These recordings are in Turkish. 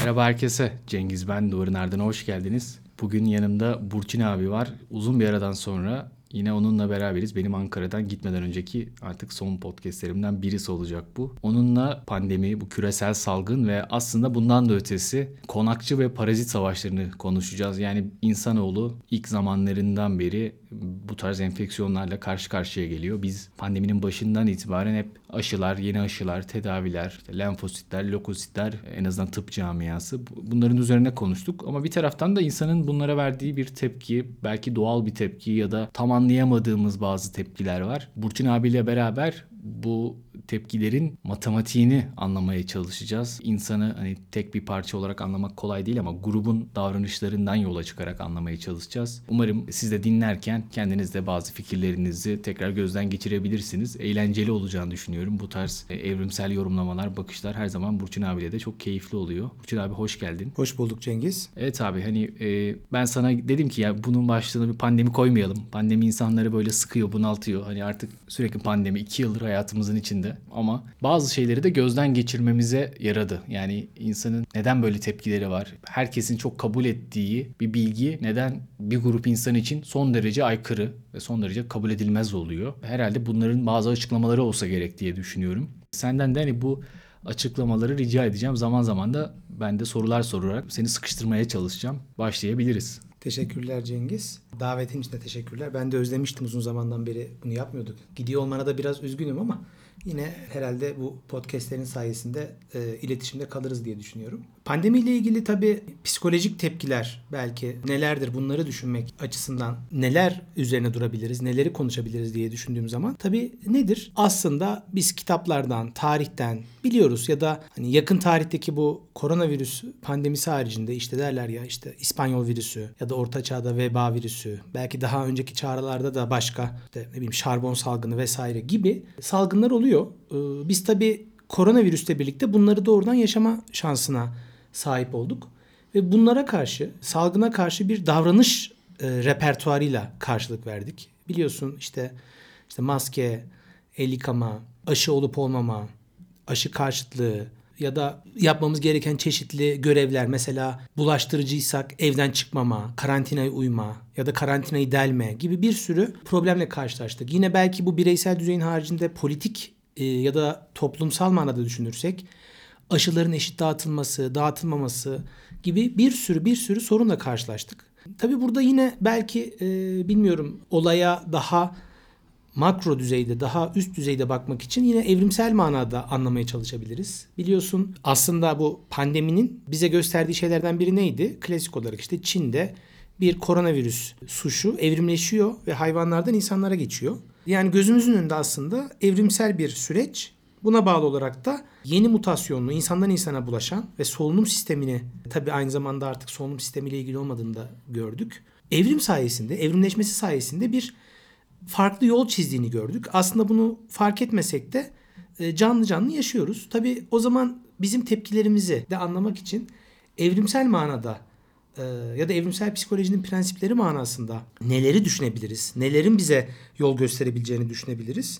Merhaba herkese. Cengiz ben. Doğru Nereden hoş geldiniz. Bugün yanımda Burçin abi var. Uzun bir aradan sonra Yine onunla beraberiz. Benim Ankara'dan gitmeden önceki artık son podcastlerimden birisi olacak bu. Onunla pandemi, bu küresel salgın ve aslında bundan da ötesi konakçı ve parazit savaşlarını konuşacağız. Yani insanoğlu ilk zamanlarından beri bu tarz enfeksiyonlarla karşı karşıya geliyor. Biz pandeminin başından itibaren hep aşılar, yeni aşılar, tedaviler, lenfositler, lokositler en azından tıp camiası bunların üzerine konuştuk. Ama bir taraftan da insanın bunlara verdiği bir tepki, belki doğal bir tepki ya da tam anlayamadığımız bazı tepkiler var. Burçin abiyle beraber bu tepkilerin matematiğini anlamaya çalışacağız. İnsanı hani tek bir parça olarak anlamak kolay değil ama grubun davranışlarından yola çıkarak anlamaya çalışacağız. Umarım siz de dinlerken kendiniz de bazı fikirlerinizi tekrar gözden geçirebilirsiniz. Eğlenceli olacağını düşünüyorum. Bu tarz e, evrimsel yorumlamalar, bakışlar her zaman Burçin abiyle de çok keyifli oluyor. Burçin abi hoş geldin. Hoş bulduk Cengiz. Evet abi hani e, ben sana dedim ki ya bunun başlığına bir pandemi koymayalım. Pandemi insanları böyle sıkıyor, bunaltıyor. Hani artık sürekli pandemi iki yıldır hayatımızın içinde ama bazı şeyleri de gözden geçirmemize yaradı. Yani insanın neden böyle tepkileri var? Herkesin çok kabul ettiği bir bilgi neden bir grup insan için son derece aykırı ve son derece kabul edilmez oluyor? Herhalde bunların bazı açıklamaları olsa gerek diye düşünüyorum. Senden de hani bu açıklamaları rica edeceğim. Zaman zaman da ben de sorular sorarak seni sıkıştırmaya çalışacağım. Başlayabiliriz. Teşekkürler Cengiz. Davetin için de teşekkürler. Ben de özlemiştim uzun zamandan beri bunu yapmıyorduk. Gidiyor olmana da biraz üzgünüm ama yine herhalde bu podcastlerin sayesinde e, iletişimde kalırız diye düşünüyorum. Pandemiyle ilgili tabii psikolojik tepkiler belki nelerdir bunları düşünmek açısından neler üzerine durabiliriz, neleri konuşabiliriz diye düşündüğüm zaman tabii nedir? Aslında biz kitaplardan, tarihten biliyoruz ya da hani yakın tarihteki bu koronavirüs pandemisi haricinde işte derler ya işte İspanyol virüsü ya da Orta Çağ'da veba virüsü, belki daha önceki çağrılarda da başka işte ne bileyim şarbon salgını vesaire gibi salgınlar oluyor. Ee, biz tabii koronavirüsle birlikte bunları doğrudan yaşama şansına sahip olduk. Ve bunlara karşı, salgına karşı bir davranış e, repertuarıyla karşılık verdik. Biliyorsun işte işte maske, el yıkama, aşı olup olmama, aşı karşıtlığı ya da yapmamız gereken çeşitli görevler mesela bulaştırıcıysak evden çıkmama, karantinaya uyma ya da karantinayı delme gibi bir sürü problemle karşılaştık. Yine belki bu bireysel düzeyin haricinde politik e, ya da toplumsal manada düşünürsek aşıların eşit dağıtılması, dağıtılmaması gibi bir sürü bir sürü sorunla karşılaştık. Tabi burada yine belki e, bilmiyorum olaya daha makro düzeyde, daha üst düzeyde bakmak için yine evrimsel manada anlamaya çalışabiliriz. Biliyorsun aslında bu pandeminin bize gösterdiği şeylerden biri neydi? Klasik olarak işte Çin'de bir koronavirüs suşu evrimleşiyor ve hayvanlardan insanlara geçiyor. Yani gözümüzün önünde aslında evrimsel bir süreç Buna bağlı olarak da yeni mutasyonlu insandan insana bulaşan ve solunum sistemini tabii aynı zamanda artık solunum sistemiyle ilgili olmadığını da gördük. Evrim sayesinde, evrimleşmesi sayesinde bir farklı yol çizdiğini gördük. Aslında bunu fark etmesek de e, canlı canlı yaşıyoruz. Tabii o zaman bizim tepkilerimizi de anlamak için evrimsel manada e, ya da evrimsel psikolojinin prensipleri manasında neleri düşünebiliriz? Nelerin bize yol gösterebileceğini düşünebiliriz.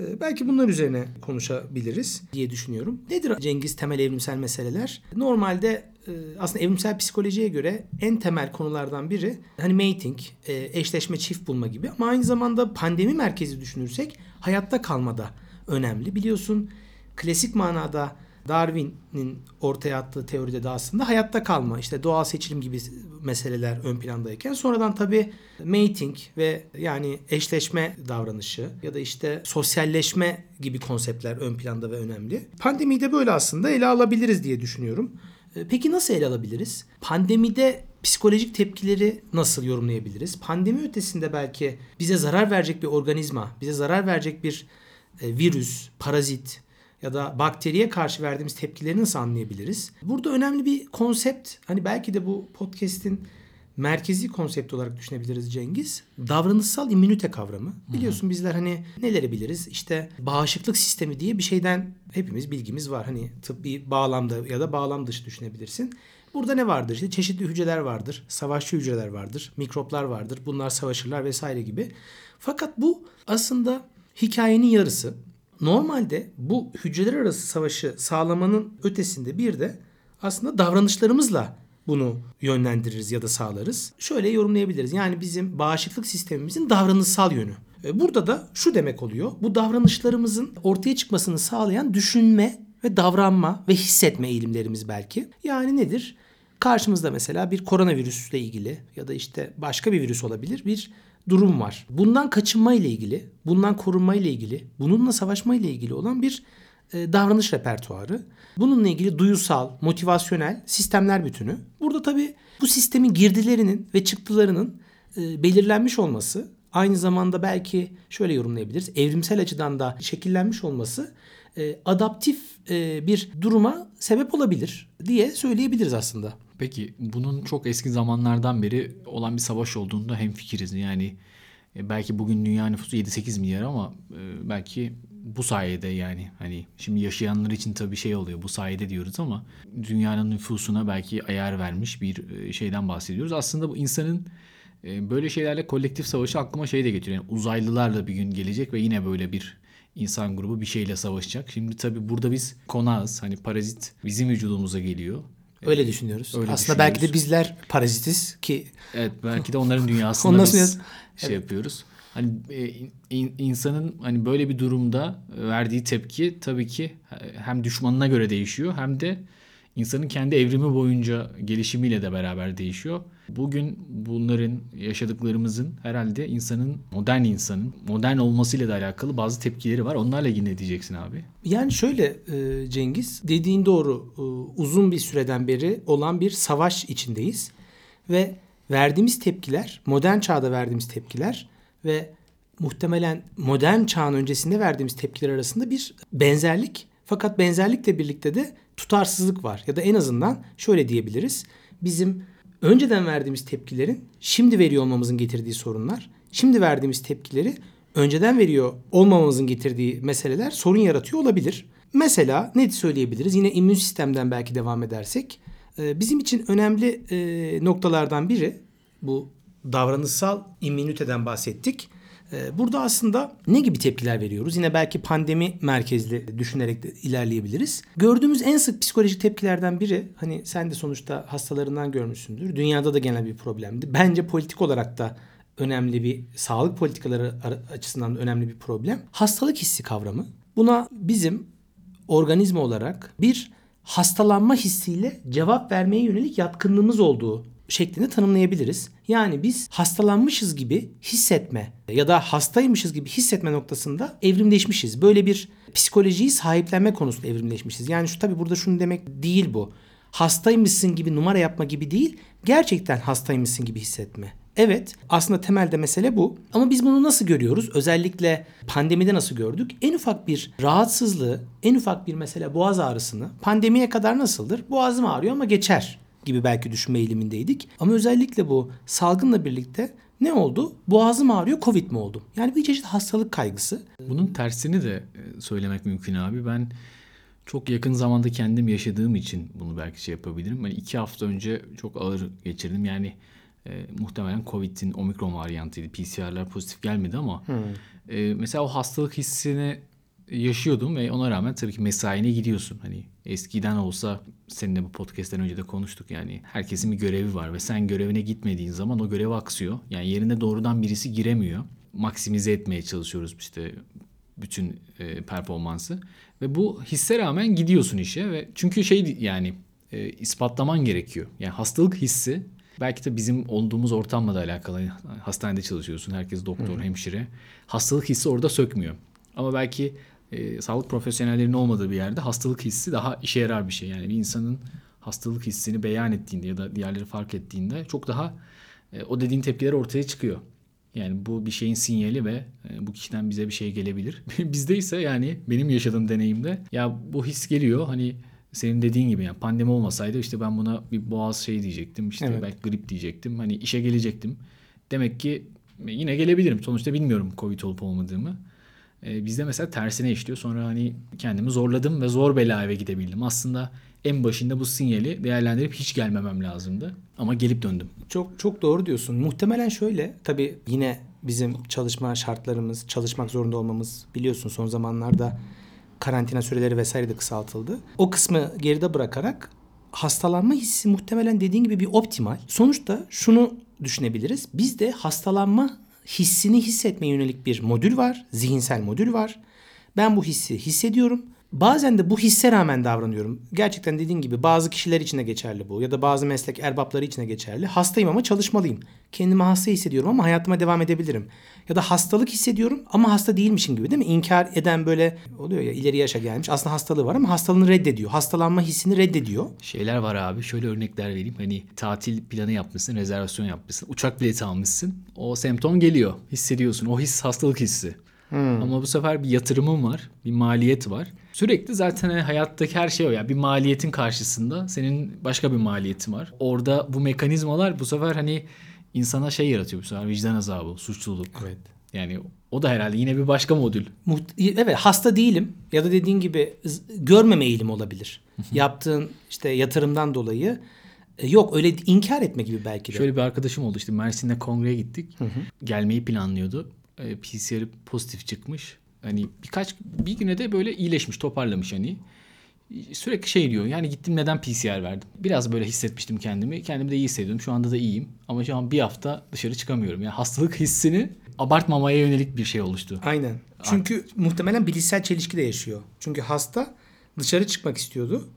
Ee, belki bunlar üzerine konuşabiliriz diye düşünüyorum. Nedir Cengiz temel evrimsel meseleler? Normalde e, aslında evrimsel psikolojiye göre en temel konulardan biri hani mating, e, eşleşme, çift bulma gibi ama aynı zamanda pandemi merkezi düşünürsek hayatta kalmada önemli. Biliyorsun klasik manada Darwin'in ortaya attığı teoride de aslında hayatta kalma, işte doğal seçilim gibi meseleler ön plandayken sonradan tabii mating ve yani eşleşme davranışı ya da işte sosyalleşme gibi konseptler ön planda ve önemli. Pandemiyi de böyle aslında ele alabiliriz diye düşünüyorum. E, peki nasıl ele alabiliriz? Pandemide psikolojik tepkileri nasıl yorumlayabiliriz? Pandemi ötesinde belki bize zarar verecek bir organizma, bize zarar verecek bir e, virüs, parazit ya da bakteriye karşı verdiğimiz tepkileri nasıl anlayabiliriz? Burada önemli bir konsept, hani belki de bu podcast'in merkezi konsept olarak düşünebiliriz Cengiz. Davranışsal immünite kavramı. Biliyorsun bizler hani neleri biliriz? İşte bağışıklık sistemi diye bir şeyden hepimiz bilgimiz var. Hani tıbbi bağlamda ya da bağlam dışı düşünebilirsin. Burada ne vardır? İşte çeşitli hücreler vardır. Savaşçı hücreler vardır. Mikroplar vardır. Bunlar savaşırlar vesaire gibi. Fakat bu aslında hikayenin yarısı. Normalde bu hücreler arası savaşı sağlamanın ötesinde bir de aslında davranışlarımızla bunu yönlendiririz ya da sağlarız. Şöyle yorumlayabiliriz. Yani bizim bağışıklık sistemimizin davranışsal yönü. E, burada da şu demek oluyor. Bu davranışlarımızın ortaya çıkmasını sağlayan düşünme ve davranma ve hissetme eğilimlerimiz belki. Yani nedir? Karşımızda mesela bir koronavirüsle ilgili ya da işte başka bir virüs olabilir bir durum var. Bundan kaçınma ile ilgili, bundan korunma ile ilgili, bununla savaşma ile ilgili olan bir e, davranış repertuarı. Bununla ilgili duyusal, motivasyonel sistemler bütünü. Burada tabii bu sistemin girdilerinin ve çıktılarının e, belirlenmiş olması aynı zamanda belki şöyle yorumlayabiliriz. Evrimsel açıdan da şekillenmiş olması e, adaptif e, bir duruma sebep olabilir diye söyleyebiliriz aslında. Peki bunun çok eski zamanlardan beri olan bir savaş olduğunda hemfikiriz. Yani e, belki bugün dünya nüfusu 7-8 milyar ama e, belki bu sayede yani hani şimdi yaşayanlar için tabii şey oluyor bu sayede diyoruz ama dünyanın nüfusuna belki ayar vermiş bir e, şeyden bahsediyoruz. Aslında bu insanın böyle şeylerle kolektif savaşı aklıma şey de getiriyor. Yani uzaylılar da bir gün gelecek ve yine böyle bir insan grubu bir şeyle savaşacak. Şimdi tabii burada biz konağız. Hani parazit bizim vücudumuza geliyor. Öyle düşünüyoruz. Öyle Aslında belki de bizler parazitiz ki. Evet belki de onların dünyasında biz şey evet. yapıyoruz. Hani e, in, insanın hani böyle bir durumda verdiği tepki tabii ki hem düşmanına göre değişiyor hem de insanın kendi evrimi boyunca gelişimiyle de beraber değişiyor. Bugün bunların yaşadıklarımızın herhalde insanın, modern insanın, modern olmasıyla da alakalı bazı tepkileri var. Onlarla ilgili ne diyeceksin abi? Yani şöyle e, Cengiz, dediğin doğru. E, uzun bir süreden beri olan bir savaş içindeyiz. Ve verdiğimiz tepkiler, modern çağda verdiğimiz tepkiler ve muhtemelen modern çağın öncesinde verdiğimiz tepkiler arasında bir benzerlik. Fakat benzerlikle birlikte de tutarsızlık var. Ya da en azından şöyle diyebiliriz. Bizim önceden verdiğimiz tepkilerin şimdi veriyor olmamızın getirdiği sorunlar, şimdi verdiğimiz tepkileri önceden veriyor olmamamızın getirdiği meseleler sorun yaratıyor olabilir. Mesela ne söyleyebiliriz? Yine immün sistemden belki devam edersek. E, bizim için önemli e, noktalardan biri bu davranışsal immüniteden bahsettik. Ee, burada aslında ne gibi tepkiler veriyoruz? Yine belki pandemi merkezli düşünerek de ilerleyebiliriz. Gördüğümüz en sık psikolojik tepkilerden biri hani sen de sonuçta hastalarından görmüşsündür. Dünyada da genel bir problemdi. Bence politik olarak da önemli bir sağlık politikaları açısından da önemli bir problem. Hastalık hissi kavramı. Buna bizim organizma olarak bir hastalanma hissiyle cevap vermeye yönelik yatkınlığımız olduğu şeklinde tanımlayabiliriz. Yani biz hastalanmışız gibi hissetme ya da hastaymışız gibi hissetme noktasında evrimleşmişiz. Böyle bir psikolojiyi sahiplenme konusunda evrimleşmişiz. Yani şu tabii burada şunu demek değil bu. Hastaymışsın gibi numara yapma gibi değil. Gerçekten hastaymışsın gibi hissetme. Evet aslında temelde mesele bu. Ama biz bunu nasıl görüyoruz? Özellikle pandemide nasıl gördük? En ufak bir rahatsızlığı, en ufak bir mesela boğaz ağrısını pandemiye kadar nasıldır? Boğazım ağrıyor ama geçer gibi belki düşünme eğilimindeydik. Ama özellikle bu salgınla birlikte ne oldu? Boğazım ağrıyor, Covid mi oldum? Yani bir çeşit hastalık kaygısı. Bunun tersini de e, söylemek mümkün abi. Ben çok yakın zamanda kendim yaşadığım için bunu belki şey yapabilirim. Ben iki hafta önce çok ağır geçirdim. Yani e, muhtemelen Covid'in omikron varyantıydı. PCR'lar pozitif gelmedi ama hmm. e, mesela o hastalık hissini yaşıyordum ve ona rağmen tabii ki mesaine gidiyorsun. Hani eskiden olsa seninle bu podcast'ten önce de konuştuk yani herkesin bir görevi var ve sen görevine gitmediğin zaman o görev aksıyor. Yani yerine doğrudan birisi giremiyor. Maksimize etmeye çalışıyoruz işte bütün e, performansı ve bu hisse rağmen gidiyorsun işe ve çünkü şey yani e, ispatlaman gerekiyor. Yani hastalık hissi belki de bizim olduğumuz ortamla da alakalı. Hastanede çalışıyorsun. Herkes doktor, Hı. hemşire. Hastalık hissi orada sökmüyor. Ama belki e, sağlık profesyonellerinin olmadığı bir yerde hastalık hissi daha işe yarar bir şey. Yani bir insanın hastalık hissini beyan ettiğinde ya da diğerleri fark ettiğinde çok daha e, o dediğin tepkiler ortaya çıkıyor. Yani bu bir şeyin sinyali ve e, bu kişiden bize bir şey gelebilir. Bizde ise yani benim yaşadığım deneyimde ya bu his geliyor hani senin dediğin gibi yani pandemi olmasaydı işte ben buna bir boğaz şey diyecektim işte evet. belki grip diyecektim hani işe gelecektim. Demek ki yine gelebilirim sonuçta bilmiyorum covid olup olmadığımı. E, bizde mesela tersine işliyor. Sonra hani kendimi zorladım ve zor bela eve gidebildim. Aslında en başında bu sinyali değerlendirip hiç gelmemem lazımdı. Ama gelip döndüm. Çok çok doğru diyorsun. Muhtemelen şöyle tabii yine bizim çalışma şartlarımız, çalışmak zorunda olmamız biliyorsun son zamanlarda karantina süreleri vesaire de kısaltıldı. O kısmı geride bırakarak hastalanma hissi muhtemelen dediğin gibi bir optimal. Sonuçta şunu düşünebiliriz. Bizde hastalanma hissini hissetmeye yönelik bir modül var. Zihinsel modül var. Ben bu hissi hissediyorum. Bazen de bu hisse rağmen davranıyorum. Gerçekten dediğin gibi bazı kişiler için de geçerli bu ya da bazı meslek erbapları için de geçerli. Hastayım ama çalışmalıyım. Kendimi hasta hissediyorum ama hayatıma devam edebilirim. Ya da hastalık hissediyorum ama hasta değilmişim gibi değil mi? İnkar eden böyle oluyor ya ileri yaşa gelmiş. Aslında hastalığı var ama hastalığını reddediyor. Hastalanma hissini reddediyor. Şeyler var abi. Şöyle örnekler vereyim. Hani tatil planı yapmışsın, rezervasyon yapmışsın, uçak bileti almışsın. O semptom geliyor. Hissediyorsun. O his hastalık hissi. Ama bu sefer bir yatırımın var, bir maliyet var. Sürekli zaten hani hayattaki her şey o. Yani bir maliyetin karşısında senin başka bir maliyetin var. Orada bu mekanizmalar bu sefer hani insana şey yaratıyor bu sefer vicdan azabı, suçluluk. Evet. Yani o da herhalde yine bir başka modül. Evet hasta değilim ya da dediğin gibi görmeme eğilim olabilir. Yaptığın işte yatırımdan dolayı e, yok öyle inkar etme gibi belki de. Şöyle bir arkadaşım oldu işte Mersin'de kongreye gittik. Gelmeyi planlıyordu. E, PCR pozitif çıkmış. Hani birkaç bir güne de böyle iyileşmiş, toparlamış hani. Sürekli şey diyor. Yani gittim neden PCR verdim? Biraz böyle hissetmiştim kendimi. Kendimi de iyi hissediyordum. Şu anda da iyiyim. Ama şu an bir hafta dışarı çıkamıyorum. Yani hastalık hissini abartmamaya yönelik bir şey oluştu. Aynen. Çünkü muhtemelen bilişsel çelişki de yaşıyor. Çünkü hasta dışarı çıkmak istiyordu.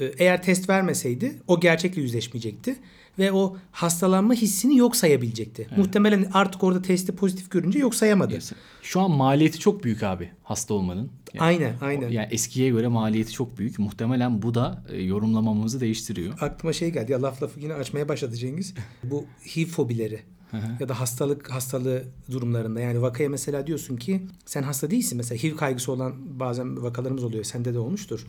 Ee, Eğer test vermeseydi o gerçekle yüzleşmeyecekti ve o hastalanma hissini yok sayabilecekti. Muhtemelen artık orada testi pozitif görünce yok sayamadı. Şu an maliyeti çok büyük abi hasta olmanın. Yani, Aynen, aynen. yani eskiye göre maliyeti çok büyük. Muhtemelen bu da e, yorumlamamızı değiştiriyor. Aklıma şey geldi ya laf lafı yine açmaya başladı Cengiz. Bu HIV fobileri ya da hastalık hastalığı durumlarında yani vakaya mesela diyorsun ki sen hasta değilsin mesela HIV kaygısı olan bazen vakalarımız oluyor sende de olmuştur.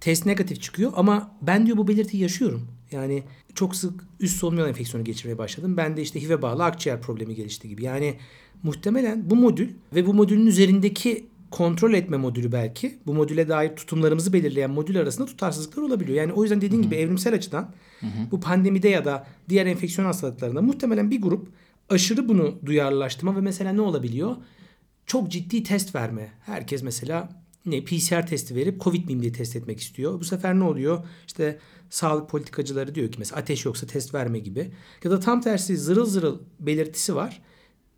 Test negatif çıkıyor ama ben diyor bu belirtiyi yaşıyorum. Yani çok sık üst solunum yolu enfeksiyonu geçirmeye başladım. Ben de işte HIV'e bağlı akciğer problemi gelişti gibi. Yani muhtemelen bu modül ve bu modülün üzerindeki kontrol etme modülü belki bu modüle dair tutumlarımızı belirleyen modül arasında tutarsızlıklar olabiliyor. Yani o yüzden dediğin gibi evrimsel açıdan bu pandemide ya da diğer enfeksiyon hastalıklarında muhtemelen bir grup aşırı bunu duyarlılaştırma ve mesela ne olabiliyor? Çok ciddi test verme. Herkes mesela ne PCR testi verip Covid miyim diye test etmek istiyor. Bu sefer ne oluyor? İşte sağlık politikacıları diyor ki mesela ateş yoksa test verme gibi. Ya da tam tersi zırıl zırıl belirtisi var.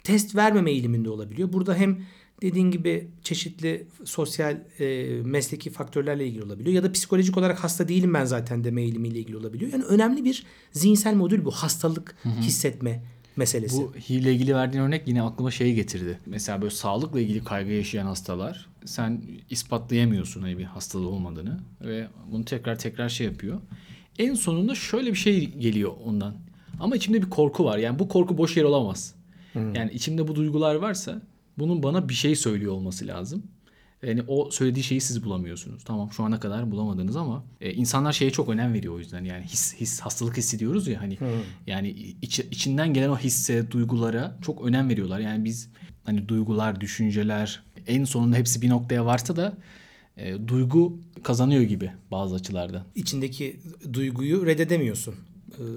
Test vermeme eğiliminde olabiliyor. Burada hem dediğin gibi çeşitli sosyal e, mesleki faktörlerle ilgili olabiliyor. Ya da psikolojik olarak hasta değilim ben zaten deme eğilimiyle ilgili olabiliyor. Yani önemli bir zihinsel modül bu. Hastalık hissetme meselesi. Bu HIV ile ilgili verdiğin örnek yine aklıma şeyi getirdi. Mesela böyle sağlıkla ilgili kaygı yaşayan hastalar sen ispatlayamıyorsun hani bir hastalığı olmadığını ve bunu tekrar tekrar şey yapıyor. En sonunda şöyle bir şey geliyor ondan. Ama içimde bir korku var. Yani bu korku boş yer olamaz. Yani içimde bu duygular varsa bunun bana bir şey söylüyor olması lazım. Yani o söylediği şeyi siz bulamıyorsunuz. Tamam şu ana kadar bulamadınız ama e, insanlar şeye çok önem veriyor o yüzden. Yani his, his hastalık hissediyoruz ya hani yani iç, içinden gelen o hisse, duygulara çok önem veriyorlar. Yani biz hani duygular, düşünceler en sonunda hepsi bir noktaya varsa da e, duygu kazanıyor gibi bazı açılardan. İçindeki duyguyu reddedemiyorsun.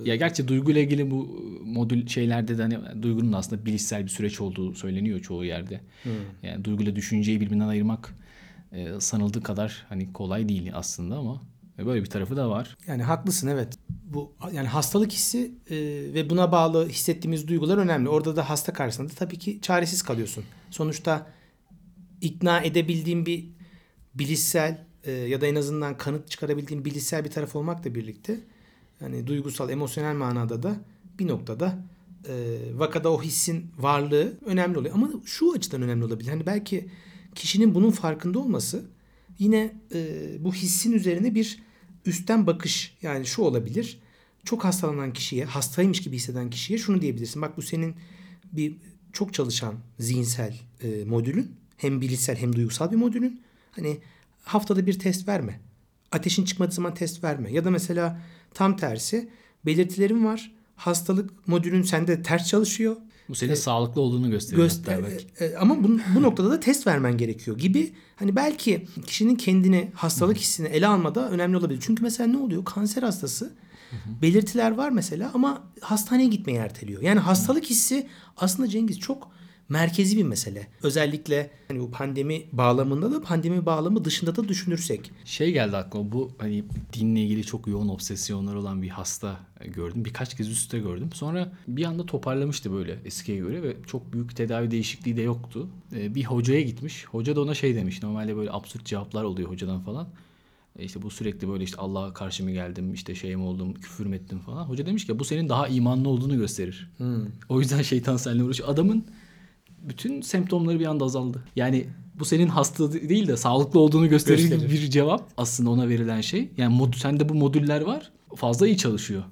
Ya gerçi duyguyla ilgili bu modül şeylerde de hani duygunun aslında bilişsel bir süreç olduğu söyleniyor çoğu yerde. Yani duyguyla düşünceyi birbirinden ayırmak e, sanıldığı kadar hani kolay değil aslında ama böyle bir tarafı da var. Yani haklısın evet. Bu yani hastalık hissi e, ve buna bağlı hissettiğimiz duygular önemli. Orada da hasta karşısında tabii ki çaresiz kalıyorsun. Sonuçta ikna edebildiğin bir bilişsel e, ya da en azından kanıt çıkarabildiğin bilişsel bir taraf olmakla birlikte yani duygusal, emosyonel manada da bir noktada e, vakada o hissin varlığı önemli oluyor. Ama şu açıdan önemli olabilir. Hani belki kişinin bunun farkında olması yine e, bu hissin üzerine bir üstten bakış yani şu olabilir. Çok hastalanan kişiye, hastaymış gibi hisseden kişiye şunu diyebilirsin. Bak bu senin bir çok çalışan zihinsel e, modülün. Hem bilişsel hem duygusal bir modülün. Hani haftada bir test verme. Ateşin çıkmadığı zaman test verme. Ya da mesela tam tersi belirtilerin var. Hastalık modülün sende ters çalışıyor. Bu senin sağlıklı olduğunu gösteriyor. Göster hatta belki. e, ama bu, bu noktada da test vermen gerekiyor gibi. Hani belki kişinin kendini hastalık hissini ele almada önemli olabilir. Çünkü mesela ne oluyor? Kanser hastası belirtiler var mesela ama hastaneye gitmeyi erteliyor. Yani hastalık hissi aslında Cengiz çok merkezi bir mesele. Özellikle hani bu pandemi bağlamında da pandemi bağlamı dışında da düşünürsek. Şey geldi aklıma bu hani dinle ilgili çok yoğun obsesyonları olan bir hasta gördüm. Birkaç kez üst üste gördüm. Sonra bir anda toparlamıştı böyle eskiye göre ve çok büyük tedavi değişikliği de yoktu. Ee, bir hocaya gitmiş. Hoca da ona şey demiş. Normalde böyle absürt cevaplar oluyor hocadan falan. E işte bu sürekli böyle işte Allah'a karşı mı geldim, işte şey mi oldum, küfür mü ettim falan. Hoca demiş ki bu senin daha imanlı olduğunu gösterir. O yüzden şeytan seninle uğraşıyor. Adamın bütün semptomları bir anda azaldı. Yani bu senin hasta değil de sağlıklı olduğunu gösterir gibi bir cevap aslında ona verilen şey. Yani mod, sende bu modüller var. Fazla iyi çalışıyor.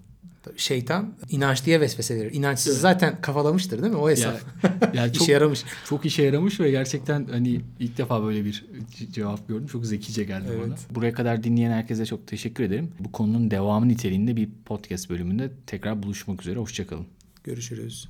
Şeytan inanç diye vesvese verir. İnançsız zaten kafalamıştır değil mi? O hesap. Yani çok, İşe yaramış. çok işe yaramış ve gerçekten hani ilk defa böyle bir cevap gördüm. Çok zekice geldi Evet. bana. Buraya kadar dinleyen herkese çok teşekkür ederim. Bu konunun devamı niteliğinde bir podcast bölümünde tekrar buluşmak üzere. Hoşçakalın. Görüşürüz.